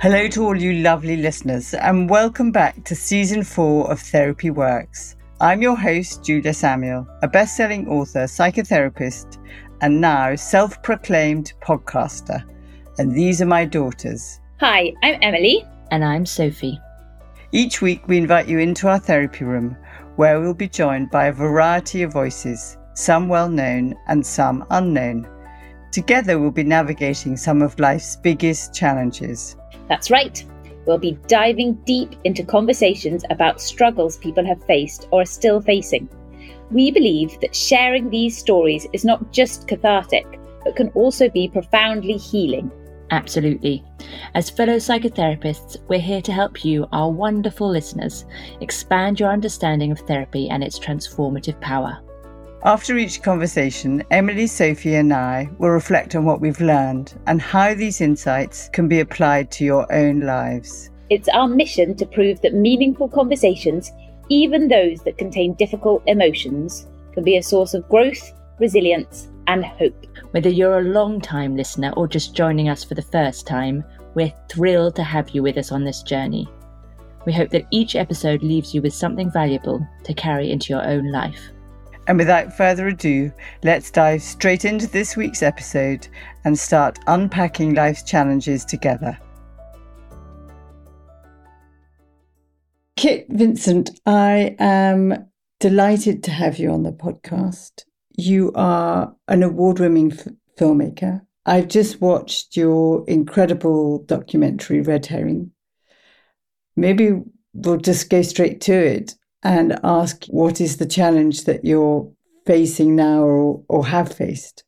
Hello to all you lovely listeners, and welcome back to season four of Therapy Works. I'm your host, Julia Samuel, a best selling author, psychotherapist, and now self proclaimed podcaster. And these are my daughters. Hi, I'm Emily. And I'm Sophie. Each week, we invite you into our therapy room where we'll be joined by a variety of voices, some well known and some unknown. Together, we'll be navigating some of life's biggest challenges. That's right. We'll be diving deep into conversations about struggles people have faced or are still facing. We believe that sharing these stories is not just cathartic, but can also be profoundly healing. Absolutely. As fellow psychotherapists, we're here to help you, our wonderful listeners, expand your understanding of therapy and its transformative power. After each conversation, Emily, Sophie, and I will reflect on what we've learned and how these insights can be applied to your own lives. It's our mission to prove that meaningful conversations, even those that contain difficult emotions, can be a source of growth, resilience, and hope. Whether you're a long time listener or just joining us for the first time, we're thrilled to have you with us on this journey. We hope that each episode leaves you with something valuable to carry into your own life. And without further ado, let's dive straight into this week's episode and start unpacking life's challenges together. Kit Vincent, I am delighted to have you on the podcast. You are an award winning f- filmmaker. I've just watched your incredible documentary, Red Herring. Maybe we'll just go straight to it and ask what is the challenge that you're facing now or, or have faced?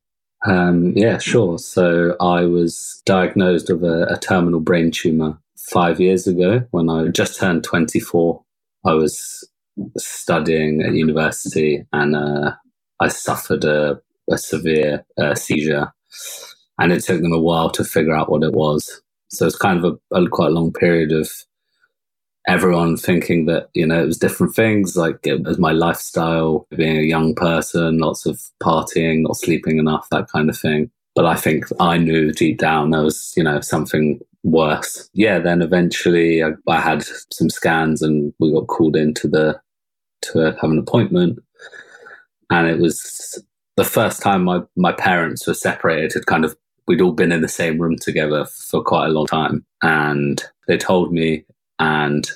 Um, yeah, sure. So I was diagnosed with a, a, terminal brain tumor five years ago when I just turned 24. I was studying at university and uh, I suffered a, a severe uh, seizure. And it took them a while to figure out what it was. So it's kind of a, a quite long period of everyone thinking that you know it was different things like it was my lifestyle being a young person lots of partying not sleeping enough that kind of thing. But i think i knew deep down there was you know something worse. Yeah then eventually I, I had some scans and we got called into the to have an appointment. And it was the first time my my parents were separated kind of we'd all been in the same room together for quite a long time. And they told me and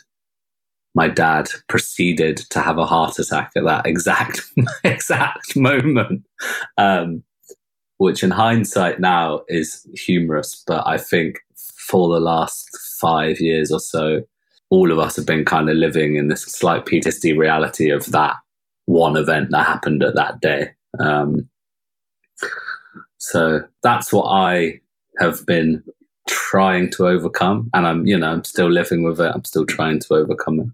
my dad proceeded to have a heart attack at that exact exact moment um, which in hindsight now is humorous but i think for the last five years or so all of us have been kind of living in this slight ptsd reality of that one event that happened at that day. Um, so that's what i have been trying to overcome and i'm you know i'm still living with it. I'm still trying to overcome it.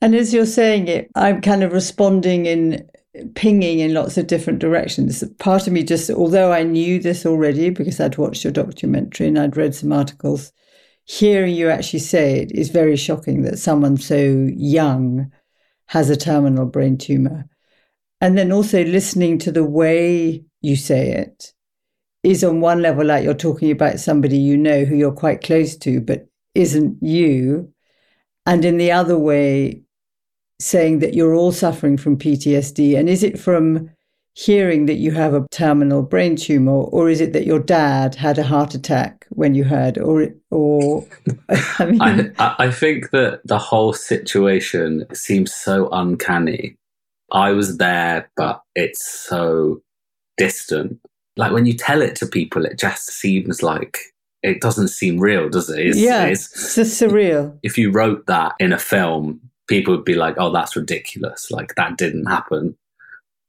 And as you're saying it i'm kind of responding in pinging in lots of different directions. Part of me just although i knew this already because i'd watched your documentary and i'd read some articles hearing you actually say it is very shocking that someone so young has a terminal brain tumor. And then also listening to the way you say it is on one level like you're talking about somebody you know who you're quite close to, but isn't you. And in the other way, saying that you're all suffering from PTSD. And is it from hearing that you have a terminal brain tumor, or is it that your dad had a heart attack when you heard, or or I mean, I, I think that the whole situation seems so uncanny. I was there, but it's so distant like when you tell it to people, it just seems like it doesn't seem real, does it? It's, yeah, it's, it's surreal. If you wrote that in a film, people would be like, "Oh, that's ridiculous! Like that didn't happen."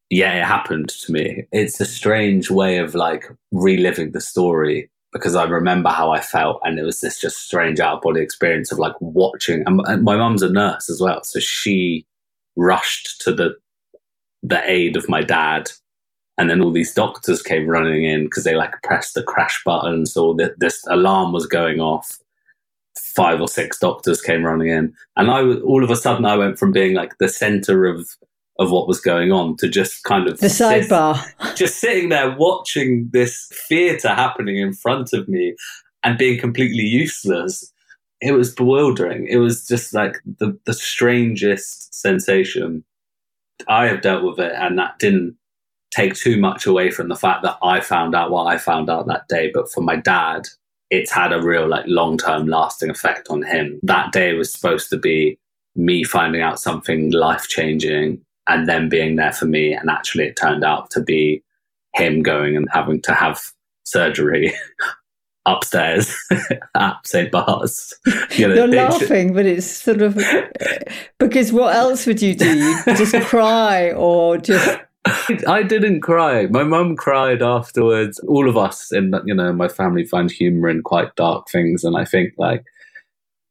Yeah, it happened to me. It's a strange way of like reliving the story because I remember how I felt, and it was this just strange out of body experience of like watching. And my mum's a nurse as well, so she rushed to the the aid of my dad and then all these doctors came running in because they like pressed the crash button so that this alarm was going off five or six doctors came running in and i all of a sudden i went from being like the center of of what was going on to just kind of the sidebar just sitting there watching this theater happening in front of me and being completely useless it was bewildering. It was just like the, the strangest sensation. I have dealt with it, and that didn't take too much away from the fact that I found out what I found out that day. But for my dad, it's had a real like long term lasting effect on him. That day was supposed to be me finding out something life changing and then being there for me. And actually, it turned out to be him going and having to have surgery upstairs at St. Bart's. You know, You're laughing, but it's sort of uh, because what else would you do? You just cry or just. I didn't cry. My mum cried afterwards. All of us in you know my family find humor in quite dark things, and I think like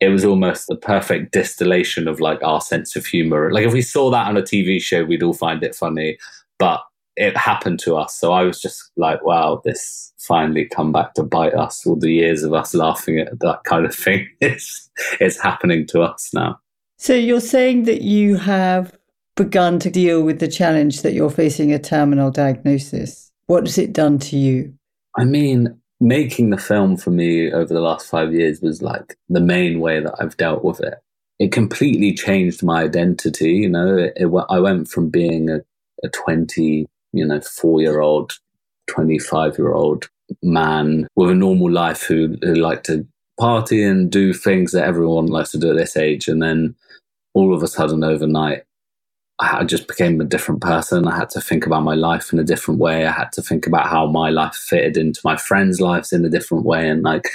it was almost the perfect distillation of like our sense of humor. Like if we saw that on a TV show, we'd all find it funny, but it happened to us. So I was just like, wow, this finally come back to bite us. All the years of us laughing at that kind of thing, it's it's happening to us now. So you're saying that you have begun to deal with the challenge that you're facing a terminal diagnosis. What has it done to you? I mean, making the film for me over the last five years was like the main way that I've dealt with it. It completely changed my identity. You know, it, it, I went from being a, a 20, you know, four year old, 25 year old man with a normal life who, who liked to party and do things that everyone likes to do at this age. And then all of a sudden overnight, I just became a different person. I had to think about my life in a different way. I had to think about how my life fitted into my friends' lives in a different way. And like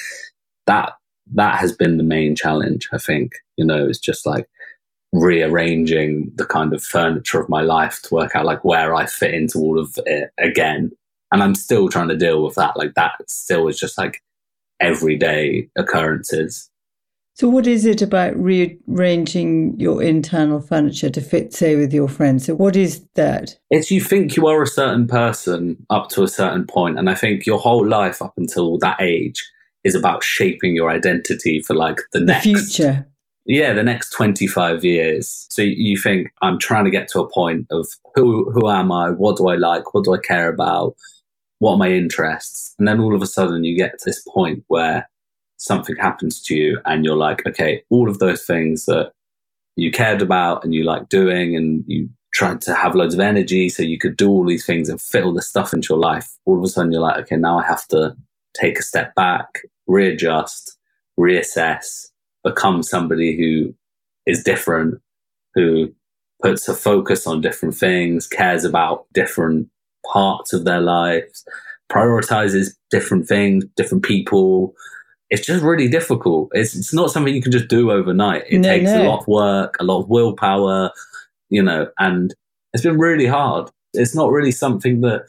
that, that has been the main challenge, I think. You know, it's just like rearranging the kind of furniture of my life to work out like where I fit into all of it again. And I'm still trying to deal with that. Like that still is just like everyday occurrences. So, what is it about rearranging your internal furniture to fit, say, with your friends? So, what is that? It's you think you are a certain person up to a certain point, and I think your whole life up until that age is about shaping your identity for like the, the next future. Yeah, the next twenty five years. So you think I'm trying to get to a point of who who am I? What do I like? What do I care about? What are my interests? And then all of a sudden, you get to this point where something happens to you and you're like, okay, all of those things that you cared about and you like doing and you tried to have loads of energy so you could do all these things and fit all this stuff into your life. All of a sudden you're like, okay, now I have to take a step back, readjust, reassess, become somebody who is different, who puts a focus on different things, cares about different parts of their lives, prioritizes different things, different people, it's just really difficult. It's, it's not something you can just do overnight. It no, takes no. a lot of work, a lot of willpower, you know, and it's been really hard. It's not really something that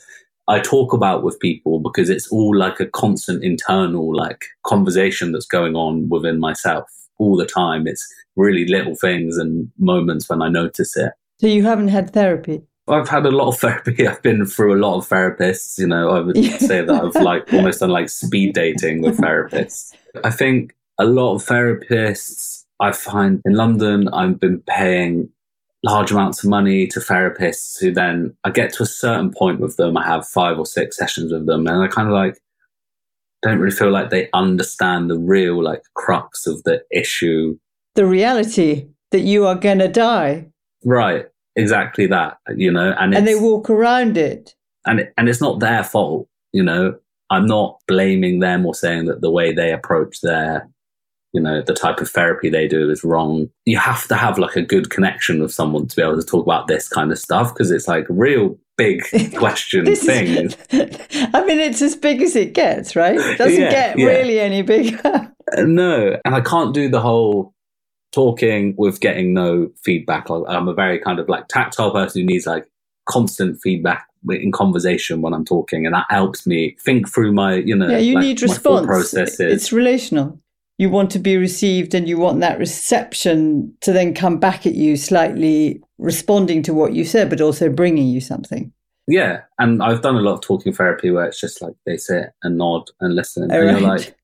I talk about with people because it's all like a constant internal like conversation that's going on within myself all the time. It's really little things and moments when I notice it. So you haven't had therapy? I've had a lot of therapy. I've been through a lot of therapists. You know, I would say that I've like almost done like speed dating with therapists. I think a lot of therapists I find in London, I've been paying large amounts of money to therapists who then I get to a certain point with them. I have five or six sessions with them, and I kind of like don't really feel like they understand the real like crux of the issue. The reality that you are going to die. Right exactly that, you know, and and they walk around it, and and it's not their fault, you know. I'm not blaming them or saying that the way they approach their, you know, the type of therapy they do is wrong. You have to have like a good connection with someone to be able to talk about this kind of stuff because it's like real big question thing. I mean, it's as big as it gets, right? It doesn't yeah, get yeah. really any bigger. No, and I can't do the whole talking with getting no feedback. I'm a very kind of like tactile person who needs like constant feedback in conversation when I'm talking, and that helps me think through my, you know, yeah, you like need response. Processes. It's relational. You want to be received, and you want that reception to then come back at you, slightly responding to what you said, but also bringing you something. Yeah, and I've done a lot of talking therapy where it's just like they sit and nod and listen, and right. you're like,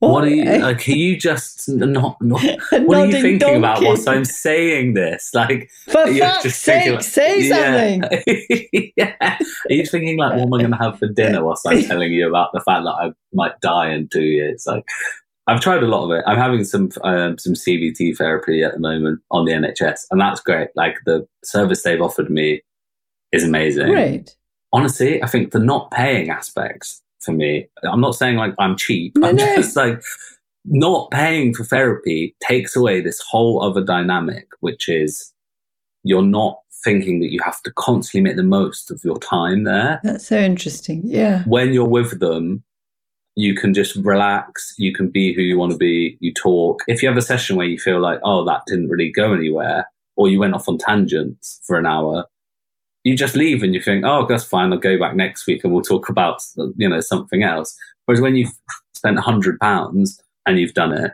what, what are you? Like, are you just not? not what are you thinking donkey. about whilst I'm saying this? Like, for fuck's just sake, like, say yeah. something. yeah. Are you thinking like, what am I going to have for dinner whilst I'm telling you about the fact that I might die in two years? Like, I've tried a lot of it. I'm having some um, some CBT therapy at the moment on the NHS, and that's great. Like the service they've offered me is amazing. Great. Honestly, I think the not paying aspects for me. I'm not saying like I'm cheap. No, I'm no. just like not paying for therapy takes away this whole other dynamic, which is you're not thinking that you have to constantly make the most of your time there. That's so interesting. Yeah. When you're with them, you can just relax. You can be who you want to be. You talk. If you have a session where you feel like, oh, that didn't really go anywhere, or you went off on tangents for an hour, you just leave and you think, oh, that's fine. I'll go back next week and we'll talk about, you know, something else. Whereas when you've spent a hundred pounds and you've done it,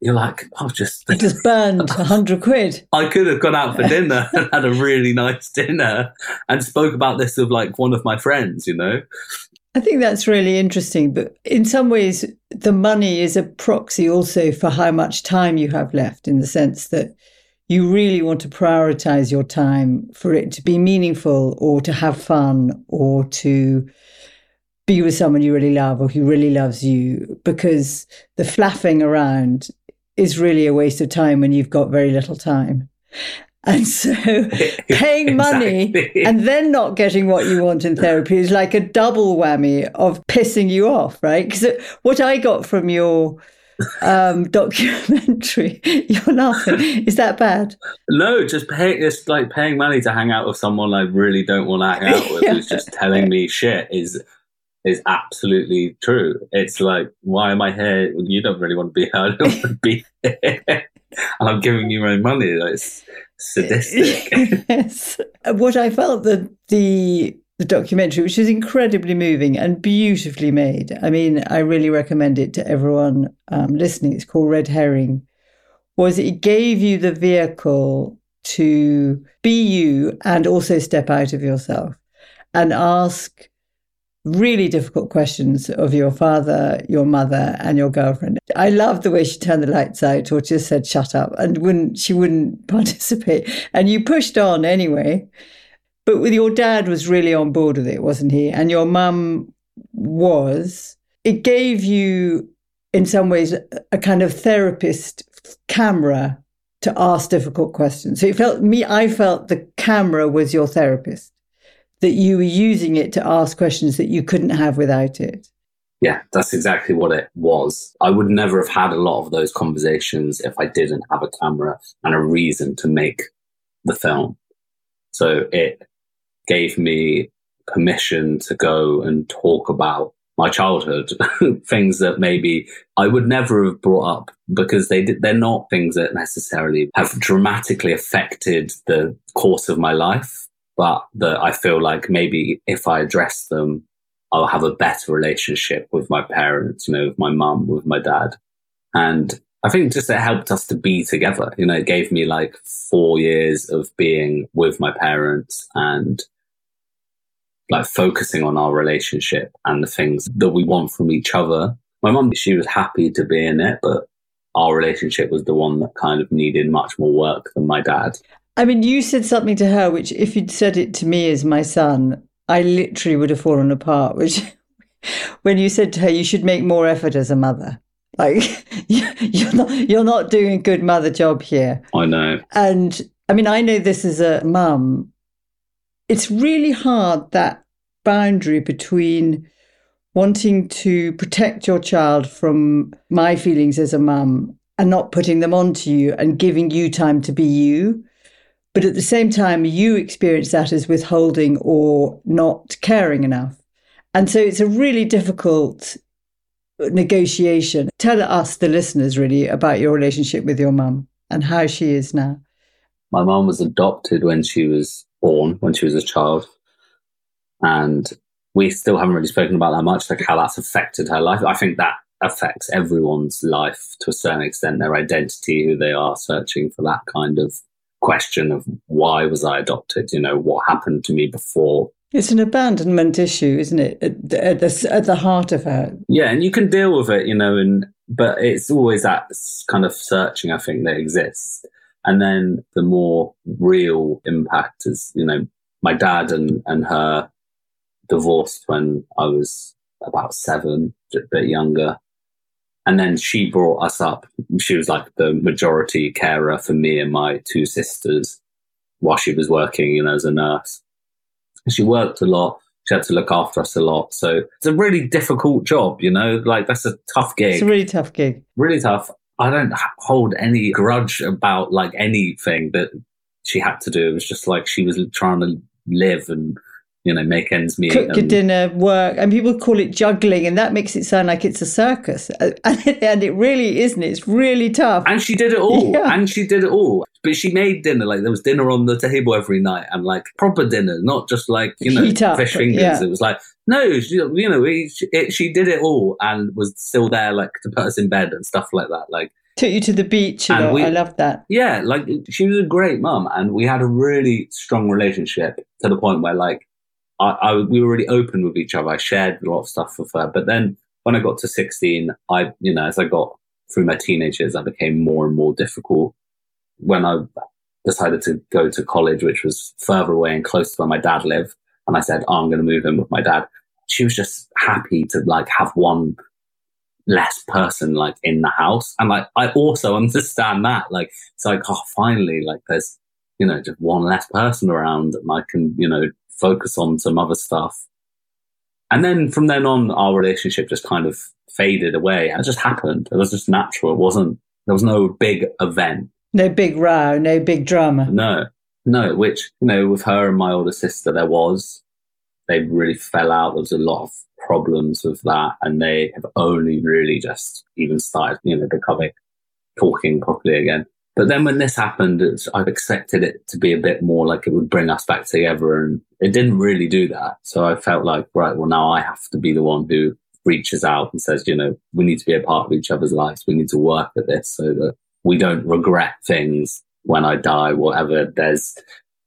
you're like, I've oh, just, I just burned a hundred quid. I could have gone out for dinner and had a really nice dinner and spoke about this with like one of my friends, you know? I think that's really interesting. But in some ways, the money is a proxy also for how much time you have left, in the sense that you really want to prioritize your time for it to be meaningful or to have fun or to be with someone you really love or who really loves you because the flapping around is really a waste of time when you've got very little time. And so paying money Exactly. and then not getting what you want in therapy is like a double whammy of pissing you off, right? Because what I got from your um, documentary, you're laughing, is that bad? No, just pay. It's like paying money to hang out with someone I really don't want to hang out with, Yeah. who's just telling me shit. Is is absolutely true. It's like, why am I here? You don't really want to be here. I don't want to be here. and I'm giving you my money. Like, it's sadistic. yes. What I felt that the the documentary, which is incredibly moving and beautifully made. I mean, I really recommend it to everyone um, listening. It's called Red Herring. Was it gave you the vehicle to be you and also step out of yourself and ask really difficult questions of your father, your mother, and your girlfriend. I loved the way she turned the lights out or just said shut up and wouldn't she wouldn't participate. And you pushed on anyway. But with your dad was really on board with it, wasn't he? And your mum was. It gave you in some ways a kind of therapist camera to ask difficult questions. So it felt me I felt the camera was your therapist that you were using it to ask questions that you couldn't have without it. yeah, that's exactly what it was. I would never have had a lot of those conversations if I didn't have a camera and a reason to make the film. So it gave me permission to go and talk about my childhood, things that maybe I would never have brought up because they did, they're not things that necessarily have dramatically affected the course of my life, but that I feel like maybe if I address them, I'll have a better relationship with my parents, you know, with my mum, with my dad. And I think just it helped us to be together. You know, it gave me like four years of being with my parents and like focusing on our relationship and the things that we want from each other. My mum, she was happy to be in it, but our relationship was the one that kind of needed much more work than my dad. I mean, you said something to her, which if you'd said it to me as my son, I literally would have fallen apart, which when you said to her, you should make more effort as a mother. Like you're not you're not doing a good mother job here. I know. And I mean, I know this as a mum. It's really hard that boundary between wanting to protect your child from my feelings as a mum and not putting them onto you and giving you time to be you. But at the same time, you experience that as withholding or not caring enough. And so it's a really difficult negotiation. Tell us, the listeners, really, about your relationship with your mum and how she is now. My mum was adopted when she was born, when she was a child. And we still haven't really spoken about that much, like how that's affected her life. I think that affects everyone's life to a certain extent, their identity, who they are, searching for that kind of question of why was I adopted? You know, what happened to me before? It's an abandonment issue, isn't it? At, at, the, at the heart of it. Yeah, and you can deal with it, you know, and but it's always that kind of searching, I think, that exists. And then the more real impact is, you know, my dad and, and her divorced when I was about seven, a bit younger. And then she brought us up. She was like the majority carer for me and my two sisters while she was working, you know, as a nurse. She worked a lot. She had to look after us a lot. So it's a really difficult job, you know, like that's a tough gig. It's a really tough gig. Really tough. I don't hold any grudge about like anything that she had to do. It was just like she was trying to live and you know make ends meet. Cook your dinner, work, and people call it juggling, and that makes it sound like it's a circus, and it, and it really isn't. It's really tough. And she did it all. Yeah. And she did it all. But she made dinner. Like there was dinner on the table every night and like proper dinner, not just like, you know, up, fish fingers. yeah. It was like, no, she, you know, it, it, she did it all and was still there like to put us in bed and stuff like that. Like, Took you to the beach. And we- I love that. yeah, like she was a great mum and we had a really strong relationship to the point where like I, I we were really open with each other. I shared a lot of stuff with her. But then when I got to 16, I, you know, as I got through my teenage years, I became more and more difficult. When I decided to go to college, which was further away and close to where my dad lived, and I said, oh, I'm going to move in with my dad. She was just happy to like have one less person like in the house. And like, I also understand that. Like, it's like, oh, finally, like there's, you know, just one less person around and I can, you know, focus on some other stuff. And then from then on, our relationship just kind of faded away. It just happened. It was just natural. It wasn't, there was no big event. No big row, no big drama. No, no, which, you know, with her and my older sister, there was, they really fell out. There was a lot of problems with that. And they have only really just even started, you know, becoming talking properly again. But then when this happened, it's, I've expected it to be a bit more like it would bring us back together. And it didn't really do that. So I felt like, right, well, now I have to be the one who reaches out and says, you know, we need to be a part of each other's lives. We need to work at this so that we don't regret things when I die, whatever. There's,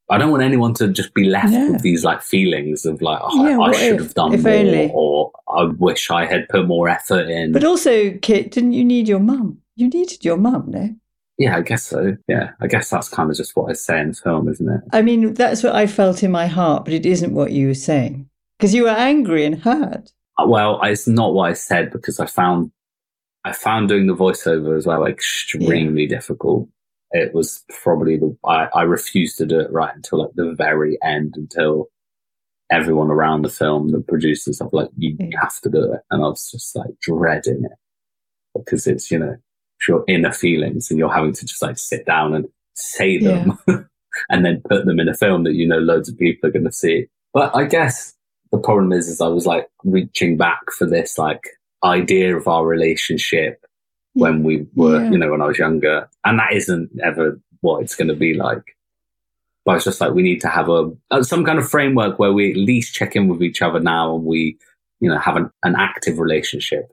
I don't want anyone to just be left Yeah. with these like feelings of like, oh, Yeah, I, what should if? have done more, only. or I wish I had put more effort in. But also, Kit, didn't you need your mum? You needed your mum, no? Yeah, I guess so. Yeah, I guess that's kind of just what I say in the film, isn't it? I mean, that's what I felt in my heart, but it isn't what you were saying. Because you were angry and hurt. Uh, Well, it's not what I said because I found I found doing the voiceover as well extremely difficult. It was probably the I, I refused to do it right until like the very end, until everyone around the film, the producers, stuff like you Yeah. have to do it, and I was just like dreading it because it's you know your inner feelings and you're having to just like sit down and say them and then put them in a film that you know loads of people are going to see. But I guess the problem is, is I was like reaching back for this like idea of our relationship when we were, Yeah. you know, when I was younger, and that isn't ever what it's going to be like. But it's just like we need to have a, uh some kind of framework where we at least check in with each other now, and we, you know, have an, an active relationship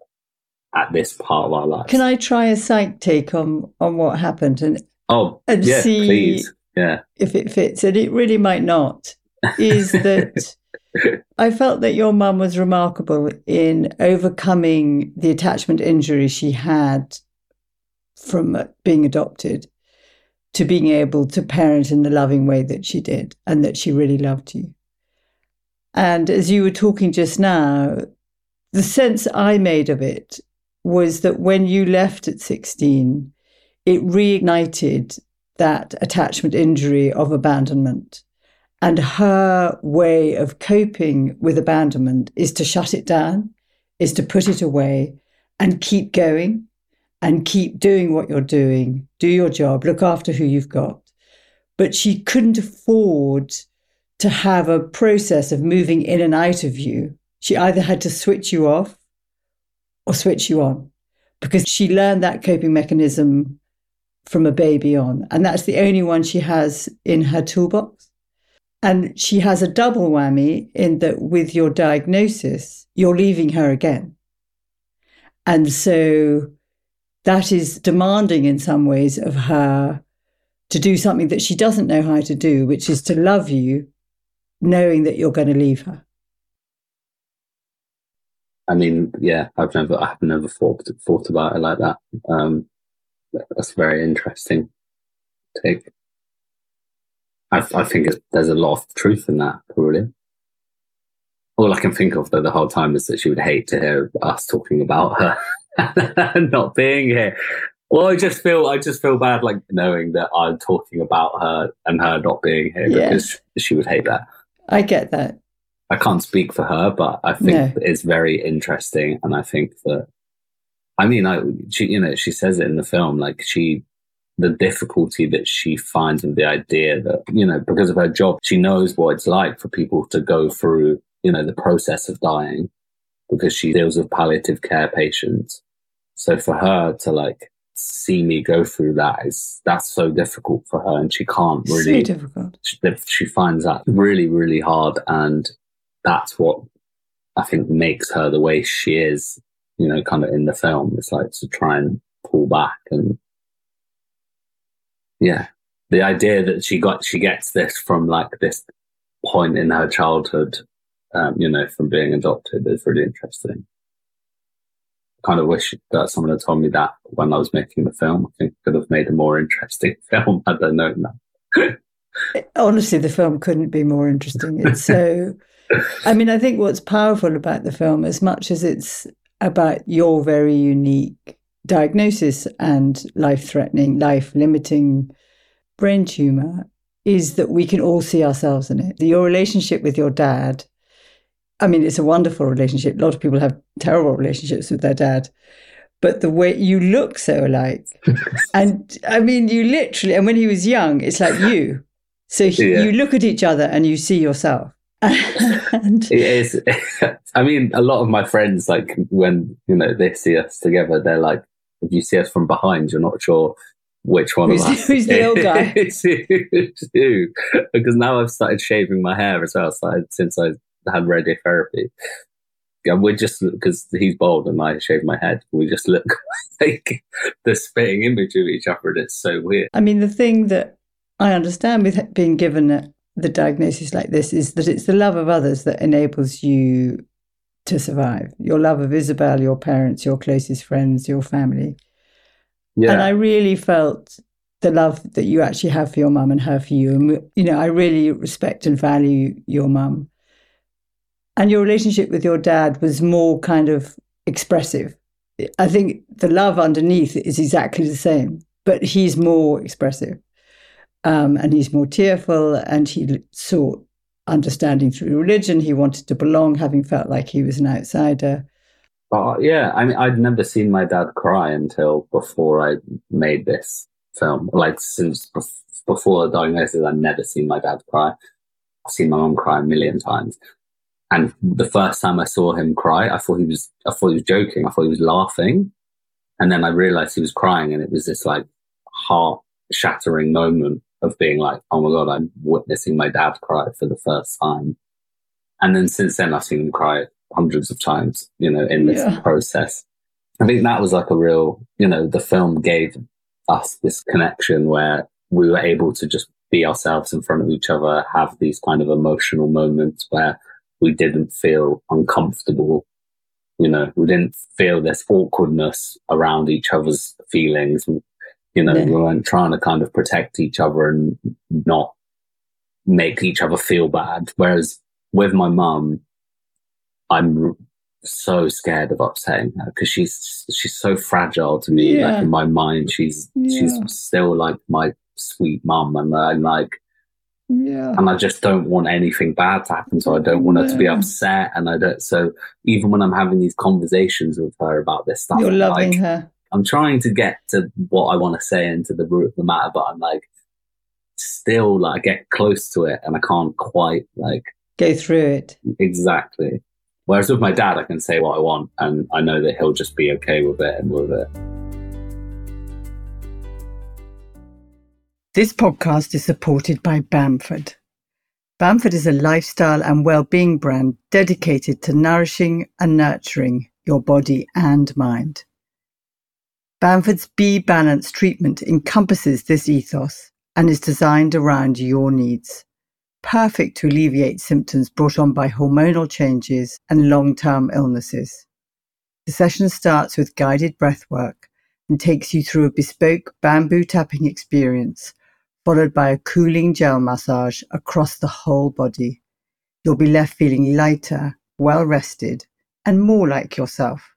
at this part of our lives. Can I try a psych take on, on what happened and Oh, and yeah, see- please, yeah. if it fits? And it really might not. Is that I felt that your mum was remarkable in overcoming the attachment injury she had from uh, being adopted to being able to parent in the loving way that she did and that she really loved you. And as you were talking just now, the sense I made of it was that when you left at 16, it reignited that attachment injury of abandonment. And her way of coping with abandonment is to shut it down, is to put it away and keep going and keep doing what you're doing, do your job, look after who you've got. But she couldn't afford to have a process of moving in and out of you. She either had to switch you off or switch you on because she learned that coping mechanism from a baby on. And that's the only one she has in her toolbox. And she has a double whammy in that with your diagnosis, you're leaving her again. And so that is demanding in some ways of her to do something that she doesn't know how to do, which is to love you, knowing that you're going to leave her. I mean, yeah, I've never, I've never thought thought about it like that. Um, that's very interesting take. I, I think it, there's a lot of truth in that, probably. All I can think of though the whole time is that she would hate to hear us talking about her and not being here. Well, I just feel I just feel bad, like knowing that I'm talking about her and her not being here Yeah. because she would hate that. I get that. I can't speak for her, but I think No. it's very interesting, and I think that, I mean, I she you know she says it in the film, like she, the difficulty that she finds with the idea that you know because of her job, she knows what it's like for people to go through you know the process of dying, because she deals with palliative care patients. So for her to like see me go through that is that's so difficult for her, and she can't really So difficult. she, she finds that really, really hard. And that's what I think makes her the way she is, you know, kind of in the film. It's like to try and pull back and, yeah, the idea that she got, she gets this from like this point in her childhood, um, you know, from being adopted is really interesting. Kind of wish that someone had told me that when I was making the film. I think it could have made a more interesting film had I known that. Honestly, the film couldn't be more interesting. It's so. I mean, I think what's powerful about the film, as much as it's about your very unique diagnosis and life threatening, life limiting brain tumor, is that we can all see ourselves in it. Your relationship with your dad, I mean, it's a wonderful relationship. A lot of people have terrible relationships with their dad. But the way you look so alike, and I mean, you literally, and when he was young, it's like you. So he, Yeah. you look at each other and you see yourself. And It is. I mean, a lot of my friends, like when you know they see us together, they're like, if you see us from behind, you're not sure which one Who's of us who's the old guy? who. Because now I've started shaving my hair as well, started since I had radiotherapy. Yeah, we're just because he's bald and I shave my head, we just look like the spitting image of each other, and it's so weird. I mean, the thing that I understand with being given a, the diagnosis like this is that it's the love of others that enables you to survive. Your love of Isabel, your parents, your closest friends, your family. Yeah, And I really felt the love that you actually have for your mum and her for you. And, you know, I really respect and value your mum. And your relationship with your dad was more kind of expressive. I think the love underneath is exactly the same, but he's more expressive. Um, and he's more tearful and he sought understanding through religion. He wanted to belong, having felt like he was an outsider. But yeah, I mean, I'd never seen my dad cry until before I made this film. Like since bef- before the diagnosis, I'd never seen my dad cry. I've seen my mom cry a million times. And the first time I saw him cry, I thought he was, I thought he was joking. I thought he was laughing. And then I realized he was crying and it was this like heart shattering moment of being like, oh my God, I'm witnessing my dad cry for the first time. And then since then, I've seen him cry hundreds of times, you know, in this Yeah. process. I think that was like a real, you know, the film gave us this connection where we were able to just be ourselves in front of each other, have these kind of emotional moments where we didn't feel uncomfortable. You know, we didn't feel this awkwardness around each other's feelings. You know, No. we weren't trying to kind of protect each other and not make each other feel bad. Whereas with my mum, I'm r- so scared of upsetting her because she's she's so fragile to me. Yeah. Like in my mind, she's Yeah. she's still like my sweet mum, and uh, I'm like, Yeah. and I just don't want anything bad to happen. So I don't want her to be upset, and I don't. So even when I'm having these conversations with her about this stuff, You're loving like, her. I'm trying to get to what I want to say and to the root of the matter, but I'm like still like get close to it, and I can't quite like Go through it. exactly. Whereas with my dad, I can say what I want, and I know that he'll just be okay with it and with it. This podcast is supported by Bamford. Bamford is a lifestyle and well-being brand dedicated to nourishing and nurturing your body and mind. Bamford's B balanced treatment encompasses this ethos and is designed around your needs. Perfect to alleviate symptoms brought on by hormonal changes and long-term illnesses. The session starts with guided breath work and takes you through a bespoke bamboo tapping experience followed by a cooling gel massage across the whole body. You'll be left feeling lighter, well rested, and more like yourself.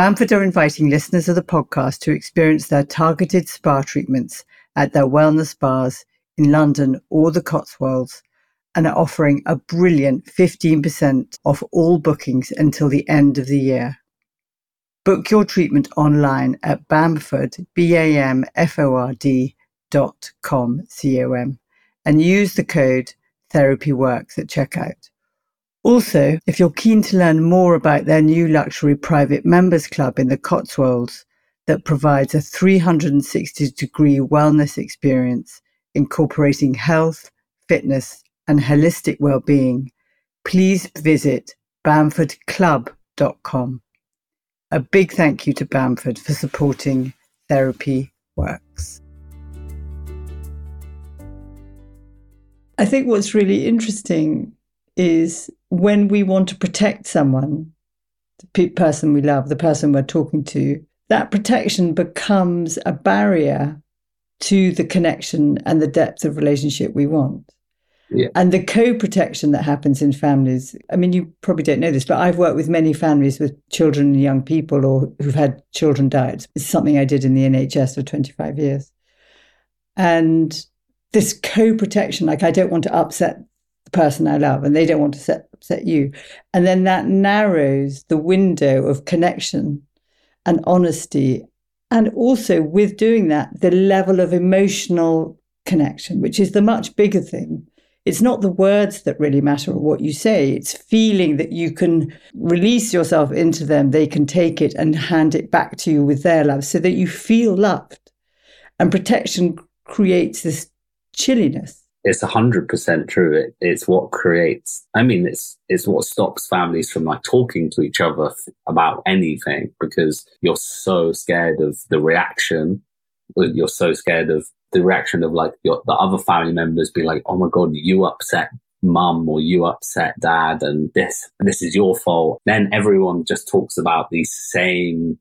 Bamford are inviting listeners of the podcast to experience their targeted spa treatments at their wellness bars in London or the Cotswolds and are offering a brilliant 15% off all bookings until the end of the year. Book your treatment online at Bamford, B-A-M-F-O-R-D dot com, C-O-M, and use the code TherapyWorks at checkout. Also, if you're keen to learn more about their new luxury private members club in the Cotswolds that provides a 360 degree wellness experience incorporating health, fitness, and holistic well-being, please visit bamfordclub.com. A big thank you to Bamford for supporting Therapy Works. I think what's really interesting is when we want to protect someone, the person we love, the person we're talking to, that protection becomes a barrier to the connection and the depth of relationship we want. Yeah. And the co protection that happens in families. I mean, you probably don't know this, but I've worked with many families with children and young people or who've had children die. It's something I did in the NHS for 25 years. And this co protection, like I don't want to upset person I love and they don't want to set, upset you. And then that narrows the window of connection and honesty. And also, with doing that, the level of emotional connection, which is the much bigger thing it's not the words that really matter or what you say. It's feeling that you can release yourself into them. They can take it and hand it back to you with their love so that you feel loved. And protection creates this chilliness. It's hundred percent true. It, it's what creates. I mean, it's it's what stops families from like talking to each other about anything because you're so scared of the reaction. You're so scared of the reaction of like your, the other family members being like, "Oh my god, you upset mum or you upset dad, and this this is your fault." Then everyone just talks about these same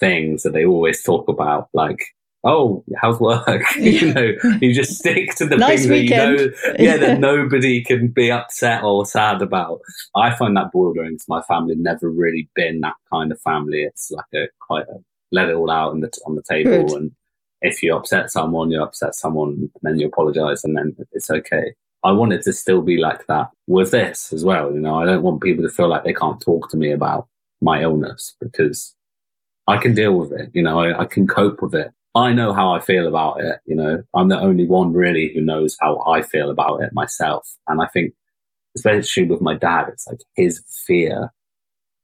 things that they always talk about, like. Oh, how's work? you know, you just stick to the nice things weekend. that you know, yeah, that nobody can be upset or sad about. I find that boring because my family never really been that kind of family. It's like a quite a let it all out on the on the table, Good. and if you upset someone, you upset someone, and then you apologize, and then it's okay. I want it to still be like that with this as well. You know, I don't want people to feel like they can't talk to me about my illness because I can deal with it. You know, I, I can cope with it. I know how I feel about it. You know, I'm the only one really who knows how I feel about it myself. And I think, especially with my dad, it's like his fear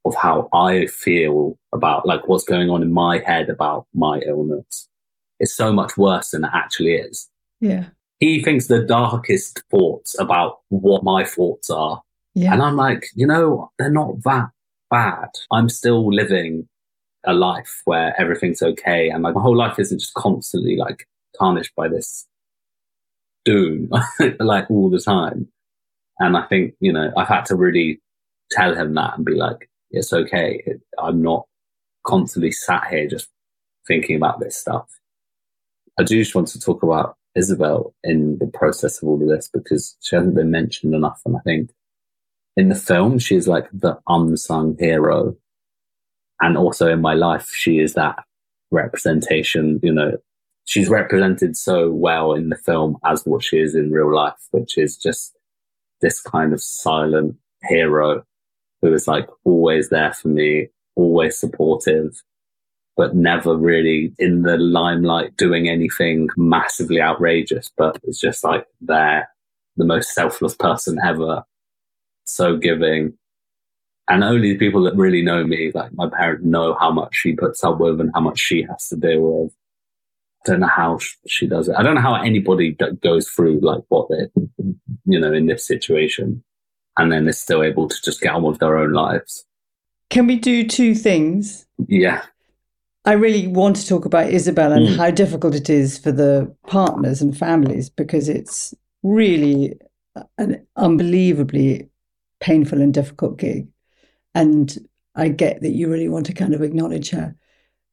of how I feel about like what's going on in my head about my illness is so much worse than it actually is. Yeah. He thinks the darkest thoughts about what my thoughts are. Yeah. And I'm like, you know, they're not that bad. I'm still living a life where everything's okay. And like my whole life isn't just constantly like tarnished by this doom, like all the time. And I think, you know, I've had to really tell him that and be like, it's okay. It, I'm not constantly sat here just thinking about this stuff. I do just want to talk about Isabel in the process of all of this because she hasn't been mentioned enough. And I think in the film, she's like the unsung hero. And also in my life, she is that representation, you know, she's represented so well in the film as what she is in real life, which is just this kind of silent hero who is like always there for me, always supportive, but never really in the limelight doing anything massively outrageous, but it's just like they're the most selfless person ever. So giving. And only the people that really know me, like my parents, know how much she puts up with and how much she has to deal with. I don't know how she does it. I don't know how anybody that goes through like what they, you know, in this situation and then they're still able to just get on with their own lives. Can we do two things? Yeah. I really want to talk about Isabel and mm. how difficult it is for the partners and families because it's really an unbelievably painful and difficult gig. And I get that you really want to kind of acknowledge her.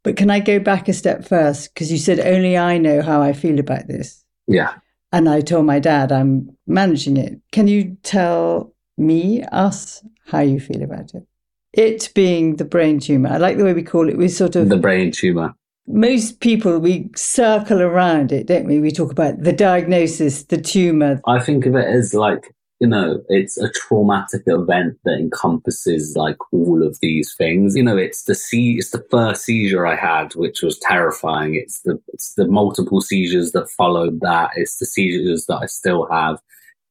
But can I go back a step first? Because you said only I know how I feel about this. Yeah. And I told my dad I'm managing it. Can you tell me, us, how you feel about it? It being the brain tumor. I like the way we call it. We sort of the brain tumor. Most people we circle around it, don't we? We talk about the diagnosis, the tumor. I think of it as like you know, it's a traumatic event that encompasses like all of these things. You know, it's the see, it's the first seizure I had, which was terrifying. It's the it's the multiple seizures that followed that. It's the seizures that I still have.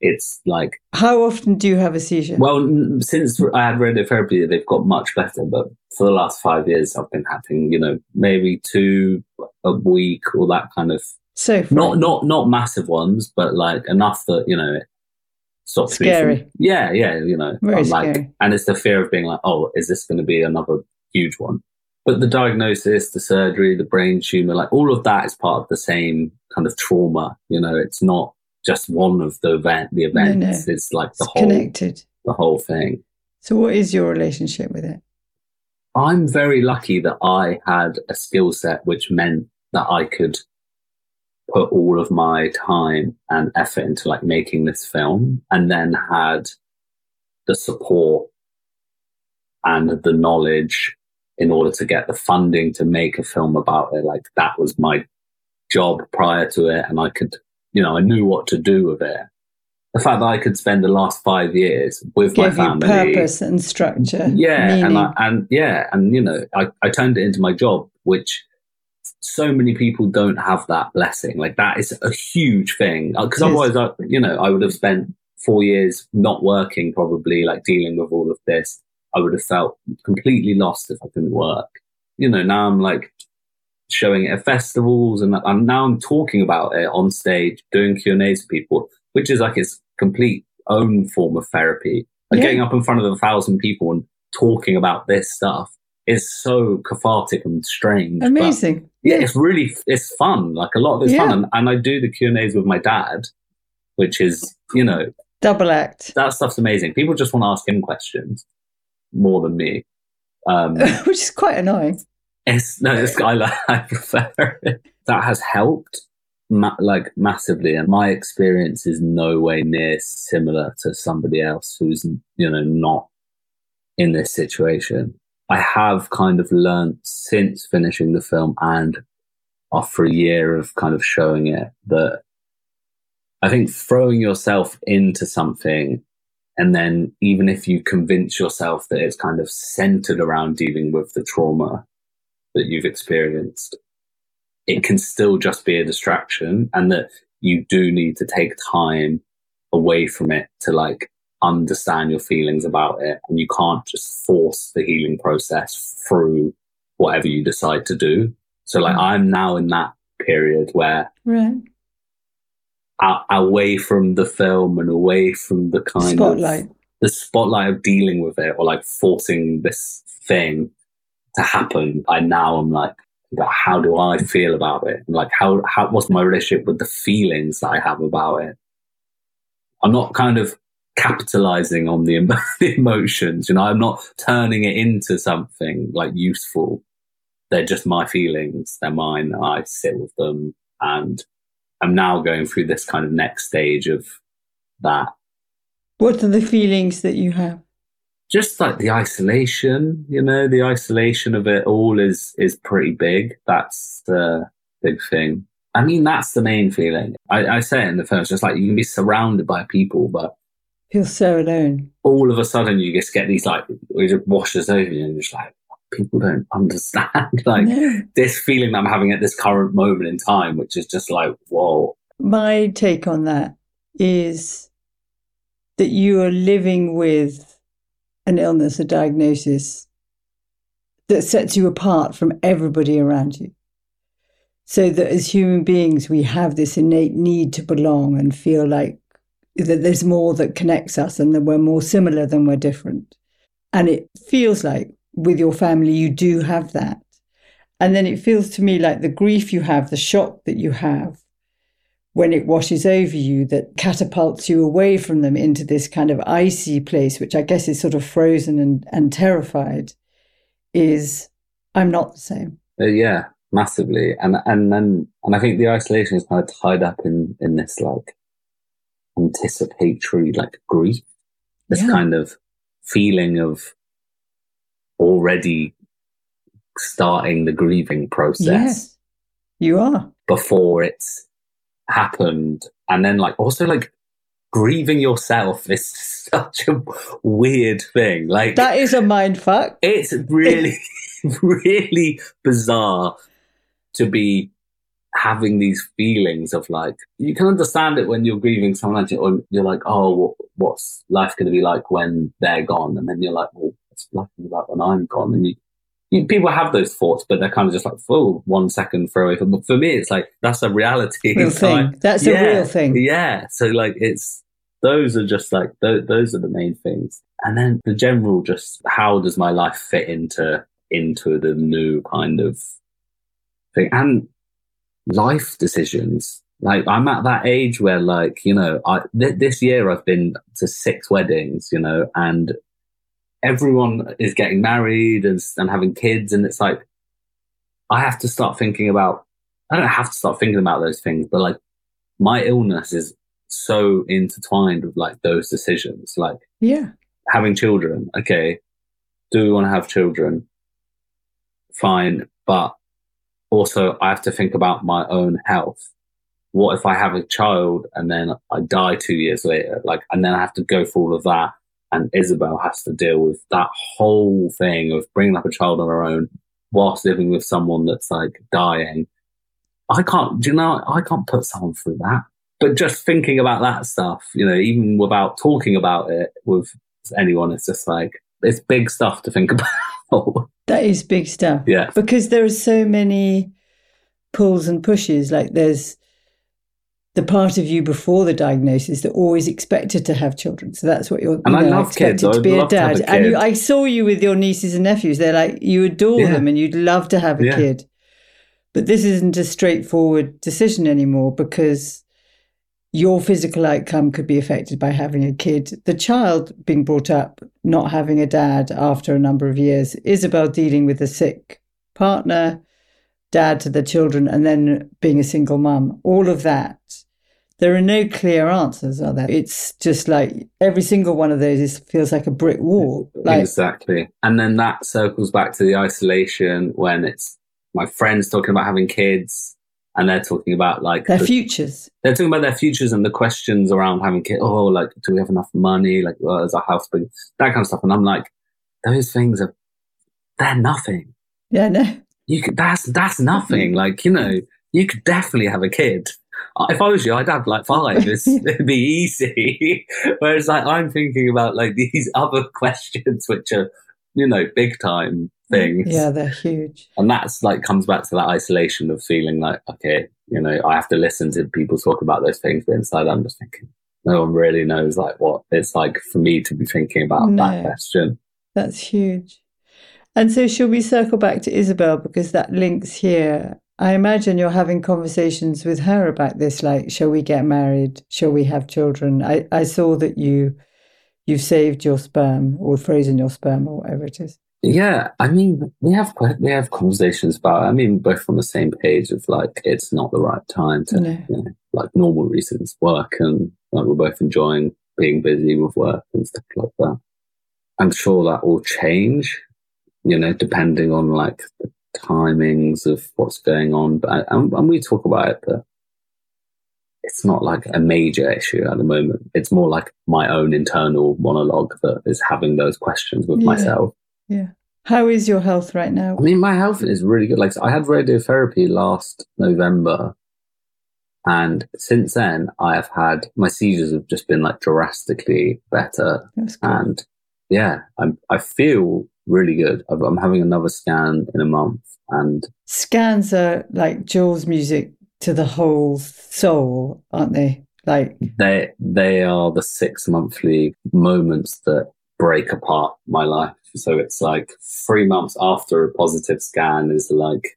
It's like how often do you have a seizure? Well, since I had radiotherapy, they've got much better. But for the last five years, I've been having, you know, maybe two a week or that kind of. So not not not massive ones, but like enough that you know stops scary. from, yeah, yeah, you know, Very like, scary. and it's the fear of being like, oh, is this going to be another huge one? But the diagnosis, the surgery, the brain tumor, like all of that is part of the same kind of trauma. You know, it's not just one of the event, the events. No, no. It's like the It's whole, connected. the whole thing. So, what is your relationship with it? I'm very lucky that I had a skill set which meant that I could put all of my time and effort into like making this film and then had the support and the knowledge in order to get the funding to make a film about it. Like that was my job prior to it. And I could, you know, I knew what to do with it. The fact that I could spend the last five years with Give my family. purpose and structure. Yeah, meaning. and I, and yeah, and you know, I, I turned it into my job, which so many people don't have that blessing. Like that is a huge thing uh, because Yes. otherwise, I, you know, I would have spent four years not working, probably like dealing with all of this. I would have felt completely lost if I couldn't work. You know, now I'm like showing it at festivals, and I'm now I'm talking about it on stage, doing Q and A's with people, which is like its complete own form of therapy. Like Yeah. getting up in front of a thousand people and talking about this stuff is so cathartic and strange. Amazing. Yeah, it's really it's fun. Like a lot of it's Yeah. fun, and, and I do the Q and A's with my dad, which is you know Double act. that stuff's amazing. People just want to ask him questions more than me. Um, Which is quite annoying. it's no, it's I like I prefer it. That has helped ma- like massively, and my experience is no way near similar to somebody else who's you know not in this situation. I have kind of learned since finishing the film and after a year of kind of showing it that I think throwing yourself into something and then even if you convince yourself that it's kind of centered around dealing with the trauma that you've experienced, it can still just be a distraction and that you do need to take time away from it to like understand your feelings about it. And you can't just force the healing process through whatever you decide to do. So like mm. I'm now in that period where Right. a- away from the film and away from the kind Spotlight. of the spotlight of dealing with it or like forcing this thing to happen. I now am like, how do I feel about it? Like how how what's my relationship with the feelings that I have about it? I'm not kind of capitalizing on the, emo- the emotions, you know. I'm not turning it into something like useful. They're just my feelings. They're mine. I sit with them, and I'm now going through this kind of next stage of that. What are the feelings that you have? Just like the isolation, you know, the isolation of it all is is pretty big. That's the big thing. I mean, that's the main feeling. I, I say it in the first, just like you can be surrounded by people, but Feel so alone. all of a sudden you just get these like it just washes over you and you're just like people don't understand like No. this feeling that I'm having at this current moment in time, which is just like, whoa. My take on that is that you are living with an illness, a diagnosis that sets you apart from everybody around you. So that as human beings, we have this innate need to belong and feel like that there's more that connects us and that we're more similar than we're different. And it feels like with your family, you do have that. And then it feels to me like the grief you have, the shock that you have, when it washes over you that catapults you away from them into this kind of icy place, which I guess is sort of frozen and, and terrified, is I'm not the same. Uh, yeah, massively. And and then and I think the isolation is kind of tied up in in this like anticipatory like grief. This Yeah. kind of feeling of already starting the grieving process Yes, you are. before it's happened. And then like also like grieving yourself is such a weird thing. Like That is a mind fuck. it's really, really bizarre to be having these feelings of like you can understand it when you're grieving someone else, or you're like, oh, what's life going to be like when they're gone? And then you're like, well, what's life going to be like when I'm gone? And you, you, people have those thoughts, but they're kind of just like, oh, one second throw away. But for me, it's like that's a reality. Real thing. That's yeah, a real thing. Yeah. So like it's those are just like those, those are the main things. And then the general just how does my life fit into into the new kind of thing and life decisions. Like I'm at that age where like, you know, I th- this year I've been to six weddings, you know, and everyone is getting married and, and having kids and it's like I have to start thinking about I don't have to start thinking about those things, but like my illness is so intertwined with like those decisions. Like Yeah. having children, okay, do we want to have children? Fine, but also I have to think about my own health. What if I have a child and then I die two years later? Like, and then I have to go through all of that. And Isabel has to deal with that whole thing of bringing up a child on her own whilst living with someone that's like dying. I can't, do you know, I can't put someone through that. But just thinking about that stuff, you know, even without talking about it with anyone, it's just like, it's big stuff to think about. That is big stuff. yeah. Because there are so many pulls and pushes. Like there's the part of you before the diagnosis that always expected to have children. So that's what you're And you I know, love expected kids. I to be a love to have dad. a And you. I saw you with your nieces and nephews. They're like you adore Yeah. them and you'd love to have a Yeah. kid. But this isn't a straightforward decision anymore because your physical outcome could be affected by having a kid. The child being brought up not having a dad after a number of years. Isabel dealing with a sick partner, dad to the children, and then being a single mum. All of that. There are no clear answers, are there? It's just like every single one of those is, feels like a brick wall. Like, exactly. And then that circles back to the isolation when it's my friends talking about having kids and they're talking about like their the- futures. they're talking about their futures and the questions around having kids. Oh, like, do we have enough money? Like, well, is our house big? That kind of stuff. And I'm like, those things are, they're nothing. Yeah, no. You could, that's, that's nothing. Like, you know, you could definitely have a kid. If I was you, I'd have like five. It's, it'd be easy. Whereas like, I'm thinking about like these other questions, which are, you know, big time things. Yeah, they're huge. And that's like comes back to that isolation of feeling like, okay, you know, I have to listen to people talk about those things, but inside I'm just thinking, no one really knows like what it's like for me to be thinking about No. that question. That's huge. And so, should we circle back to Isabel because that links here? I imagine you're having conversations with her about this, like, shall we get married? Shall we have children? I, I saw that you you've saved your sperm or frozen your sperm or whatever it is. Yeah, I mean, we have we have conversations about. I mean, both on the same page of like it's not the right time to, No. you know, like normal reasons, work and like we're both enjoying being busy with work and stuff like that. I'm sure that will change, you know, depending on like the timings of what's going on. But and, and we talk about it, but it's not like a major issue at the moment. It's more like my own internal monologue that is having those questions with Yeah. myself. Yeah. How is your health right now? I mean, my health is really good. Like, I had radiotherapy last November, and since then, I have had my seizures have just been like drastically better. And yeah, I'm, I feel really good. I'm I'm having another scan in a month, and Scans are like Jaws music to the whole soul, aren't they? Like, they they are the six monthly moments that break apart my life. So it's like three months after a positive scan is like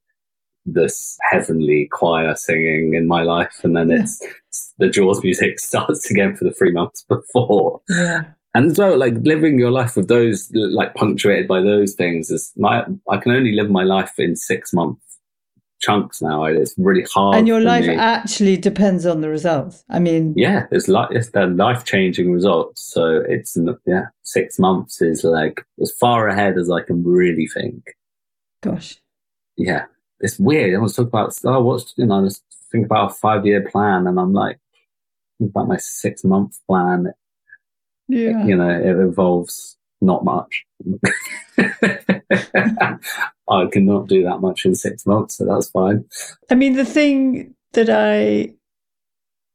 this heavenly choir singing in my life, and then Yeah. it's the Jaws music starts again for the three months before. yeah. And so, like living your life with those, like punctuated by those things, is my. I can only live my life in six month chunks now. It's really hard. And your life me. actually depends on the results. I mean, yeah, it's like it's the life changing results. So it's yeah, six months is like as far ahead as I can really think. Gosh. Yeah, it's weird. I was talking about oh, what's you know, just think about a five year plan, and I'm like, think about my six month plan. Yeah, you know, it involves not much. I cannot do that much in six months, so that's fine. I mean, the thing that I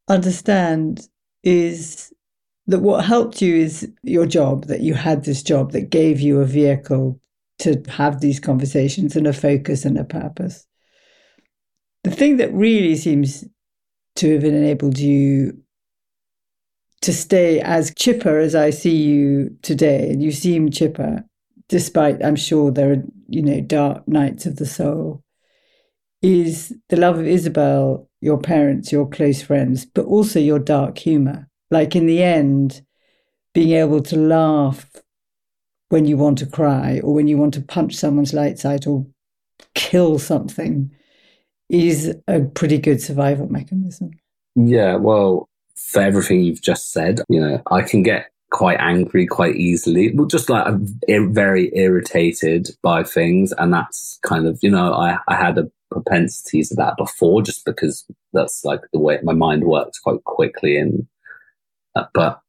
understand is that what helped you is your job, that you had this job that gave you a vehicle to have these conversations and a focus and a purpose. The thing that really seems to have enabled you to stay as chipper as I see you today, and you seem chipper, despite I'm sure there are, you know, dark nights of the soul, is the love of Isabel, your parents, your close friends, but also your dark humor. Like in the end, being able to laugh when you want to cry or when you want to punch someone's lights out or kill something is a pretty good survival mechanism. Yeah, well, for everything you've just said. You know, I can get quite angry quite easily. Well, just like I'm very irritated by things. And that's kind of, you know, I, I had a propensity to that before just because that's like the way my mind works quite quickly. And, uh, but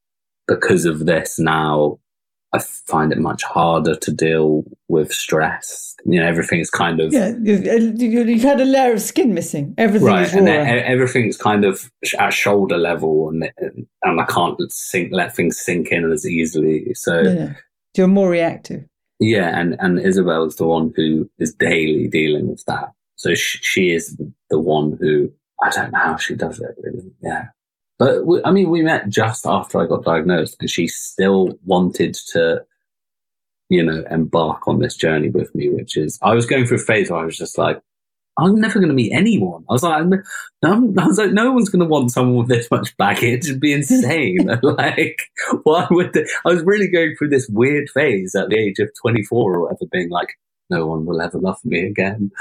because of this now, I find it much harder to deal with stress. You know, everything's kind of yeah. You've, uh, you've had a layer of skin missing. Everything right, and everything's kind of at shoulder level, and and I can't sink let things sink in as easily. So you're more reactive. Yeah, and and Isabel is the one who is daily dealing with that. So she, she is the one who I don't know how she does it. Really. Yeah, but we, I mean, we met just after I got diagnosed, and she still wanted to, you know, embark on this journey with me. Which is, I was going through a phase where I was just like, I'm never going to meet anyone. I was like, no, I was like, no one's going to want someone with this much baggage. It'd be insane. like, why would they? I was really going through this weird phase at the age of 24 or whatever, being like, no one will ever love me again.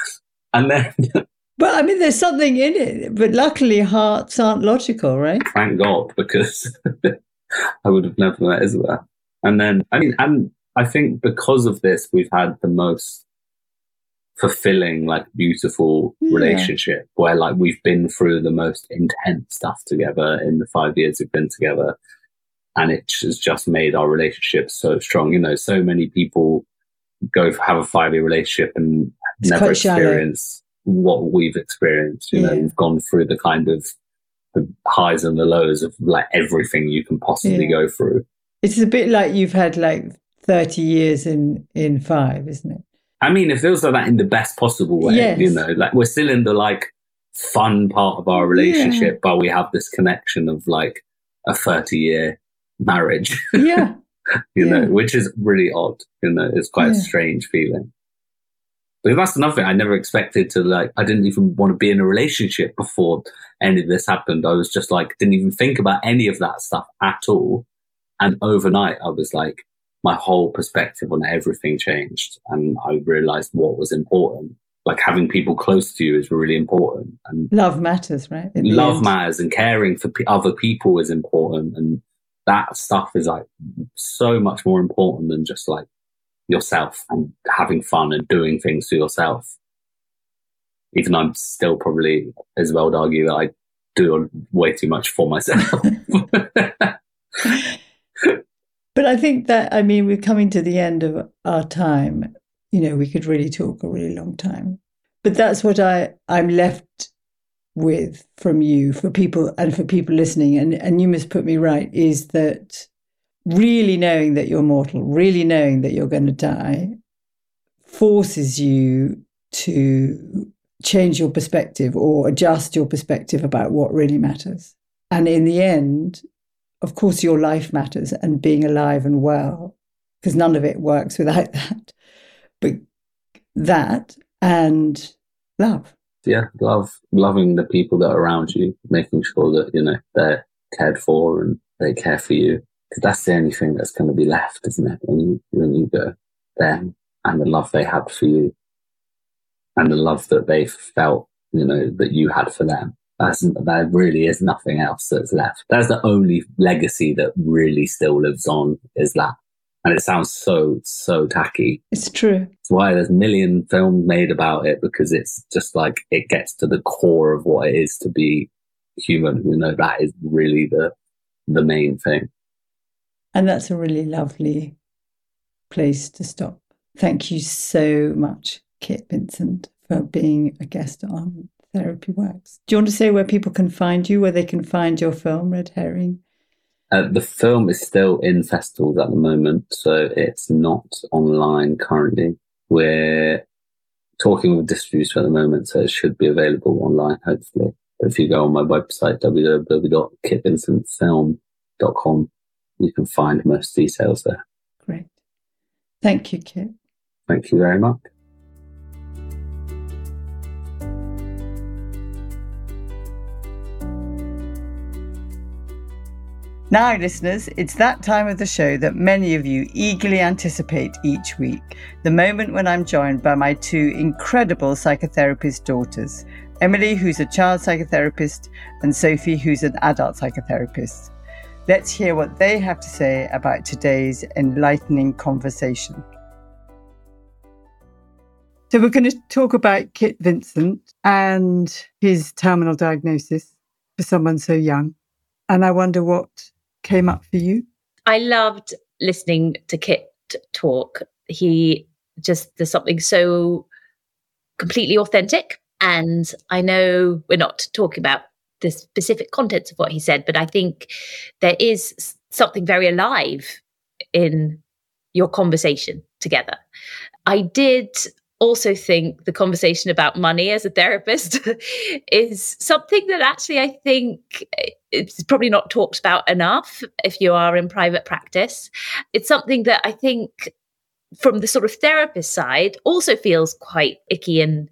And then But I mean, there's something in it. But luckily, hearts aren't logical, right? Thank God, because I would have never met Isabel. And then, I mean, and I think because of this, we've had the most fulfilling, like beautiful yeah. relationship where like we've been through the most intense stuff together in the five years we've been together. And it has just made our relationship so strong. You know, so many people go have a five year relationship and it's never experience what we've experienced. You yeah. know, we've gone through the kind of the highs and the lows of like everything you can possibly yeah. go through. It's a bit like you've had like 30 years in in five, isn't it? I mean, it feels like that in the best possible way. Yes. You know, like we're still in the like fun part of our relationship, yeah. but we have this connection of like a 30 year marriage. Yeah. you yeah. know, which is really odd. You know, it's quite a strange feeling. But that's another thing I never expected to like. I didn't even want to be in a relationship before any of this happened. I was just like, didn't even think about any of that stuff at all. And overnight, I was like, my whole perspective on everything changed. And I realized what was important. Like having people close to you is really important. And love matters, right? Love matters and caring for p- other people is important. And that stuff is like so much more important than just like yourself and having fun and doing things to yourself. Even though I'm still probably, as well, would argue that I do way too much for myself. but I think that, I mean, we're coming to the end of our time. You know, we could really talk a really long time. But that's what I, I'm left with from you for people and for people listening. And, and you must put me right is that really knowing that you're mortal, really knowing that you're going to die, forces you to change your perspective or adjust your perspective about what really matters. And in the end, of course, your life matters and being alive and well, because none of it works without that. But that and love. Yeah, love, loving the people that are around you, making sure that, you know, they're cared for and they care for you because that's the only thing that's going to be left, isn't it? When you, when you go, them and the love they had for you. and the love that they felt, you know, that you had for them. That's, there really is nothing else that's left. That's the only legacy that really still lives on is that. And it sounds so, so tacky. It's true. It's why there's a million films made about it because it's just like it gets to the core of what it is to be human. You know, that is really the the main thing. And that's a really lovely place to stop. Thank you so much, Kit Vincent, for being a guest on Therapy Works. Do you want to say where people can find you, where they can find your film, Red Herring? Uh, the film is still in festivals at the moment, so it's not online currently. We're talking with distributor at the moment, so it should be available online, hopefully. If you go on my website, www.kitvincentfilm.com, you can find most details there. Great. Thank you, Kit. Thank you very much. Now, listeners, it's that time of the show that many of you eagerly anticipate each week the moment when I'm joined by my two incredible psychotherapist daughters, Emily, who's a child psychotherapist, and Sophie, who's an adult psychotherapist. Let's hear what they have to say about today's enlightening conversation. So, we're going to talk about Kit Vincent and his terminal diagnosis for someone so young. And I wonder what came up for you? I loved listening to Kit talk. He just, there's something so completely authentic. And I know we're not talking about the specific contents of what he said, but I think there is something very alive in your conversation together. I did also think the conversation about money as a therapist is something that actually I think it's probably not talked about enough if you are in private practice. It's something that I think from the sort of therapist side also feels quite icky and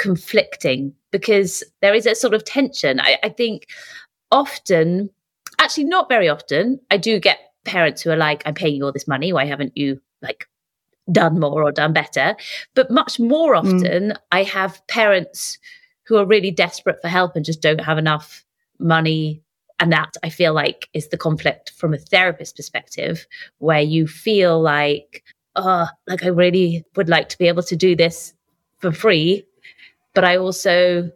conflicting because there is a sort of tension. I, I think often, actually not very often, I do get parents who are like, I'm paying you all this money. Why haven't you like done more or done better. But much more hmm. often, mm. I have parents who are really desperate for help and just don't have enough money. And that I feel like is the conflict from a therapist perspective, where you feel like, oh, like I really would like to be able to do this for free, but I also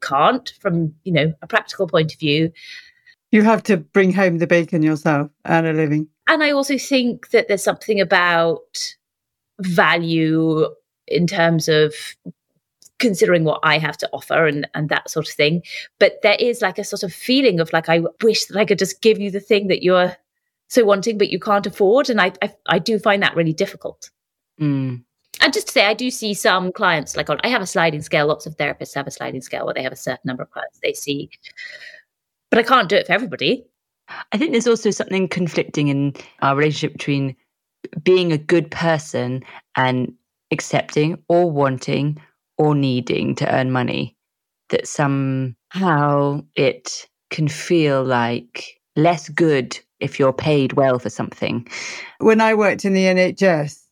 can't from, you know, a practical point of view. You have to bring home the bacon yourself and a living. And I also think that there's something about value in terms of considering what I have to offer and and that sort of thing. But there is like a sort of feeling of like I wish that I could just give you the thing that you're so wanting, but you can't afford, and I I, I do find that really difficult. Mm. And just to say, I do see some clients like I have a sliding scale. Lots of therapists have a sliding scale where they have a certain number of clients they see, but I can't do it for everybody. I think there's also something conflicting in our relationship between being a good person and accepting or wanting or needing to earn money, that somehow it can feel like less good if you're paid well for something. When I worked in the NHS,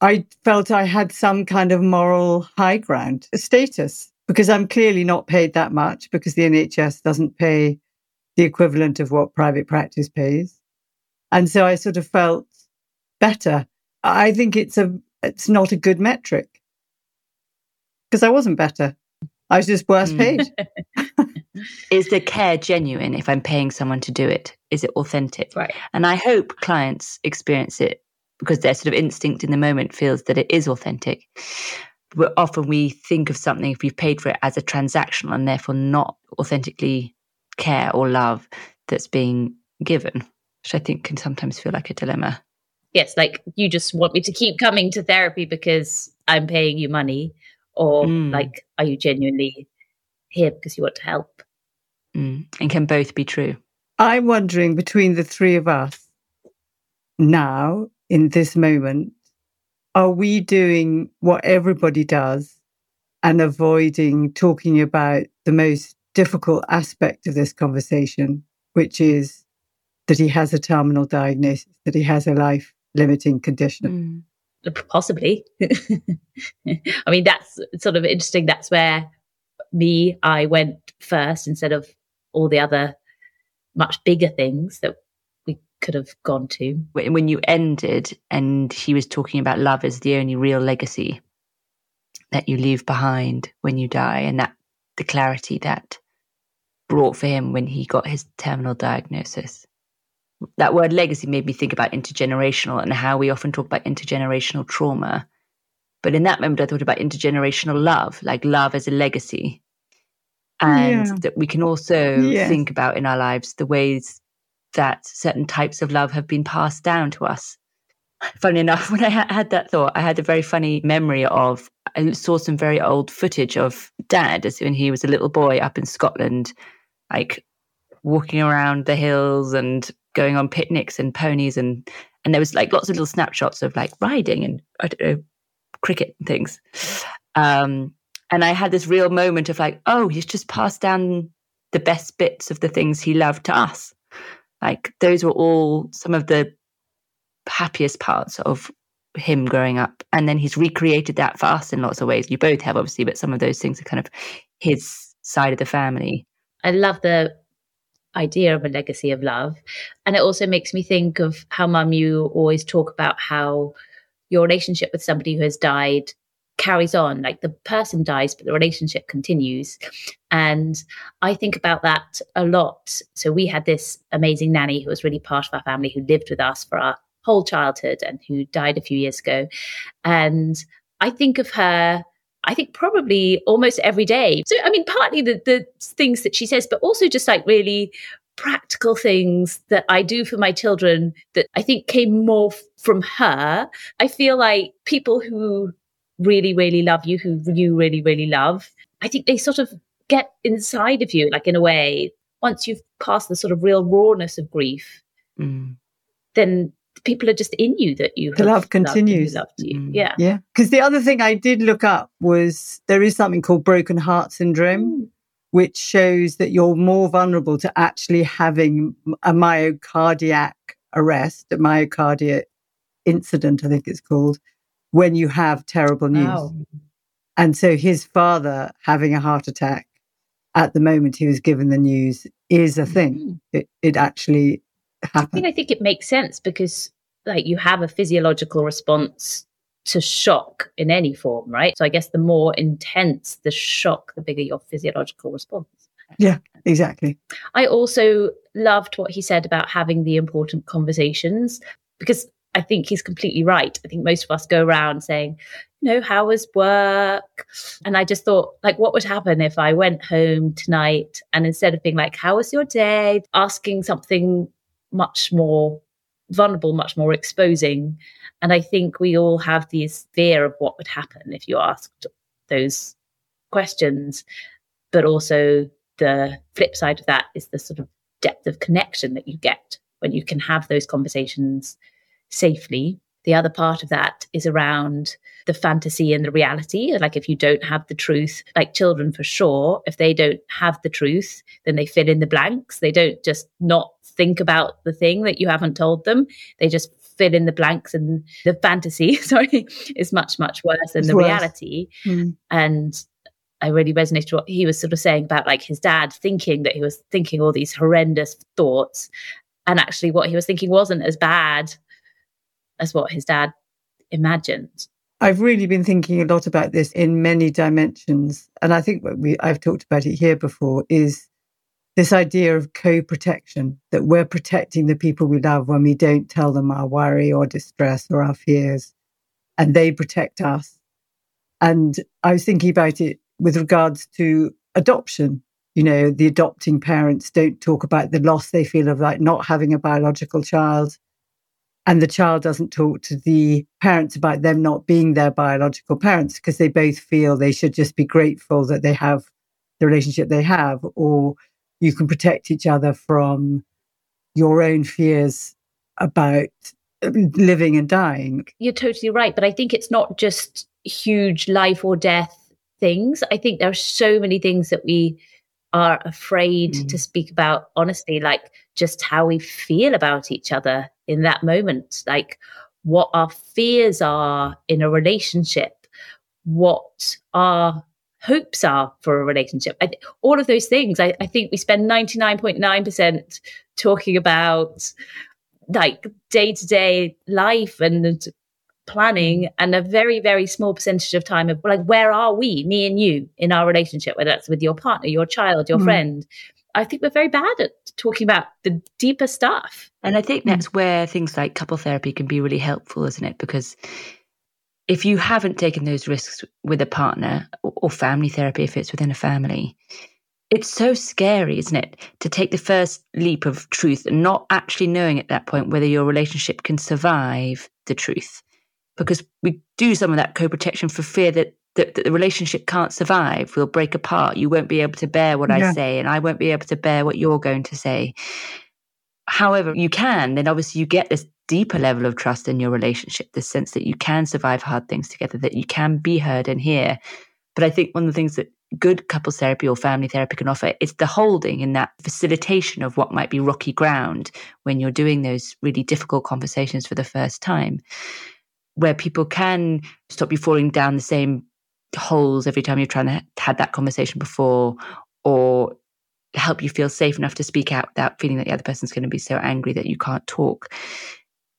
I felt I had some kind of moral high ground, status, because I'm clearly not paid that much because the NHS doesn't pay the equivalent of what private practice pays. And so I sort of felt better. I think it's a it's not a good metric because I wasn't better. I was just worse hmm. paid. Is the care genuine if I'm paying someone to do it? Is it authentic? Right. And I hope clients experience it because their sort of instinct in the moment feels that it is authentic. But often we think of something if we've paid for it as a transactional and therefore not authentically care or love that's being given, which I think can sometimes feel like a dilemma yes, like you just want me to keep coming to therapy because I'm paying you money, or mm. like, are you genuinely here because you want to help? Mm. And can both be true? I'm wondering between the three of us now, in this moment, are we doing what everybody does and avoiding talking about the most difficult aspect of this conversation, which is that he has a terminal diagnosis, that he has a life limiting condition. Mm. Possibly. I mean, that's sort of interesting. That's where me, I went first instead of all the other much bigger things that could have gone to. When you ended and he was talking about love as the only real legacy that you leave behind when you die, and that the clarity that brought for him when he got his terminal diagnosis. That word legacy made me think about intergenerational and how we often talk about intergenerational trauma. But in that moment, I thought about intergenerational love, like love as a legacy. And yeah. that we can also yes. think about in our lives the ways that certain types of love have been passed down to us. Funny enough, when I had that thought, I had a very funny memory of I saw some very old footage of dad as when he was a little boy up in Scotland, like walking around the hills and going on picnics and ponies and and there was like lots of little snapshots of like riding and I don't know cricket and things. Um, and I had this real moment of like, oh, he's just passed down the best bits of the things he loved to us. Like those were all some of the happiest parts of him growing up. And then he's recreated that for us in lots of ways. You both have, obviously, but some of those things are kind of his side of the family. I love the idea of a legacy of love. And it also makes me think of how, mum, you always talk about how your relationship with somebody who has died carries on like the person dies but the relationship continues and i think about that a lot so we had this amazing nanny who was really part of our family who lived with us for our whole childhood and who died a few years ago. And I think of her I think probably almost every day. So, I mean, partly the, the things that she says, but also just like really practical things that I do for my children that I think came more f- from her. I feel like people who really, really love you, who you really, really love, I think they sort of get inside of you, like in a way, once you've passed the sort of real rawness of grief, mm. then people are just in you that you the love continues loved you. Mm. yeah yeah because the other thing i did look up was there is something called broken heart syndrome mm. which shows that you're more vulnerable to actually having a myocardiac arrest a myocardial incident i think it's called when you have terrible news and so his father having a heart attack at the moment he was given the news is a thing mm. it, it actually happened. I mean, I think it makes sense because like you have a physiological response to shock in any form, right? So I guess the more intense the shock, the bigger your physiological response. Yeah, exactly. I also loved what he said about having the important conversations because I think he's completely right. I think most of us go around saying, you know, how was work? And I just thought, like, what would happen if I went home tonight and instead of being like, how was your day? Asking something much more vulnerable, much more exposing. And I think we all have this fear of what would happen if you asked those questions. But also, the flip side of that is the sort of depth of connection that you get when you can have those conversations safely. The other part of that is around the fantasy and the reality. Like, if you don't have the truth, like children for sure, if they don't have the truth, then they fill in the blanks. They don't just not think about the thing that you haven't told them. They just fill in the blanks and the fantasy, sorry, is much, much worse than it's the worse. reality. Mm. And I really resonated what he was sort of saying about like his dad thinking that he was thinking all these horrendous thoughts. And actually, what he was thinking wasn't as bad as what his dad imagined. I've really been thinking a lot about this in many dimensions. And I think what we I've talked about it here before is this idea of co-protection that we're protecting the people we love when we don't tell them our worry or distress or our fears and they protect us and i was thinking about it with regards to adoption you know the adopting parents don't talk about the loss they feel of like not having a biological child and the child doesn't talk to the parents about them not being their biological parents because they both feel they should just be grateful that they have the relationship they have or you can protect each other from your own fears about living and dying. You're totally right. But I think it's not just huge life or death things. I think there are so many things that we are afraid mm. to speak about honestly, like just how we feel about each other in that moment. Like, what our fears are in a relationship, what our hopes are for a relationship. I, all of those things. I, I think we spend 99.9% talking about like day to day life and planning and a very very small percentage of time of like where are we me and you in our relationship whether that's with your partner your child your mm. friend i think we're very bad at talking about the deeper stuff. And i think mm. that's where things like couple therapy can be really helpful isn't it? Because if you haven't taken those risks with a partner or family therapy if it's within a family it's so scary isn't it to take the first leap of truth and not actually knowing at that point whether your relationship can survive the truth. Because we do some of that co-protection for fear that, that, that the relationship can't survive we'll break apart you won't be able to bear what yeah. i say and i won't be able to bear what you're going to say however you can then obviously you get this deeper level of trust in your relationship, this sense that you can survive hard things together, that you can be heard and hear. But I think one of the things that good couples therapy or family therapy can offer is the holding in that facilitation of what might be rocky ground when you're doing those really difficult conversations for the first time, where people can stop you falling down the same holes every time you're trying to had that conversation before or help you feel safe enough to speak out without feeling that the other person's going to be so angry that you can't talk.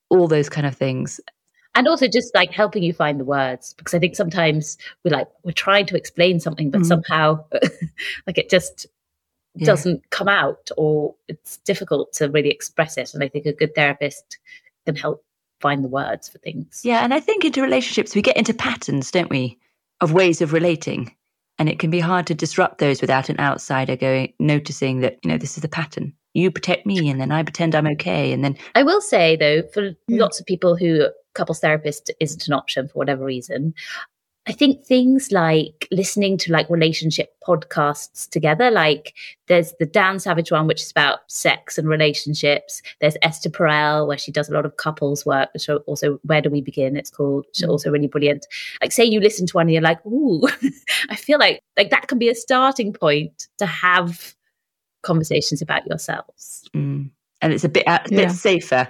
All those kind of things. And also just like helping you find the words because i think sometimes we're like we're trying to explain something but mm. somehow like it just yeah. doesn't come out or it's difficult to really express it. And i think a good therapist can help find the words for things. Yeah and i think into relationships we get into patterns don't we of ways of relating and it can be hard to disrupt those without an outsider going noticing that you know this is a pattern you protect me and then I pretend I'm okay. And then I will say though, for yeah. lots of people who couples therapist isn't an option for whatever reason, I think things like listening to like relationship podcasts together, like there's the Dan Savage one, which is about sex and relationships. There's Esther Perel, where she does a lot of couples work, which also Where Do We Begin? It's called, which mm. also really brilliant. Like say you listen to one and you're like, ooh, I feel like like that can be a starting point to have conversations about yourselves. Mm. And it's a bit, a yeah. bit safer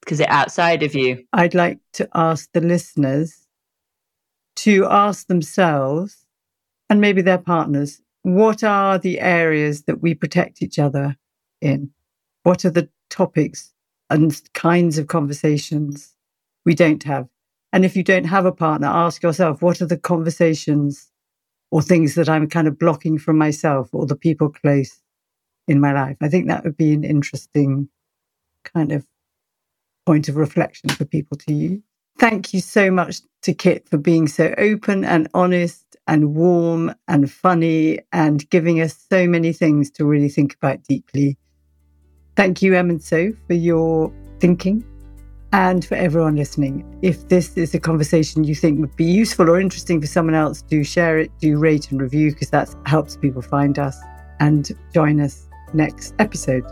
because it's outside of you. I'd like to ask the listeners to ask themselves and maybe their partners what are the areas that we protect each other in? What are the topics and kinds of conversations we don't have? And if you don't have a partner, ask yourself what are the conversations or things that I'm kind of blocking from myself or the people close in my life. I think that would be an interesting kind of point of reflection for people to use. Thank you so much to Kit for being so open and honest and warm and funny and giving us so many things to really think about deeply. Thank you, Em and So, for your thinking and for everyone listening. If this is a conversation you think would be useful or interesting for someone else, do share it, do rate and review because that helps people find us and join us next episode.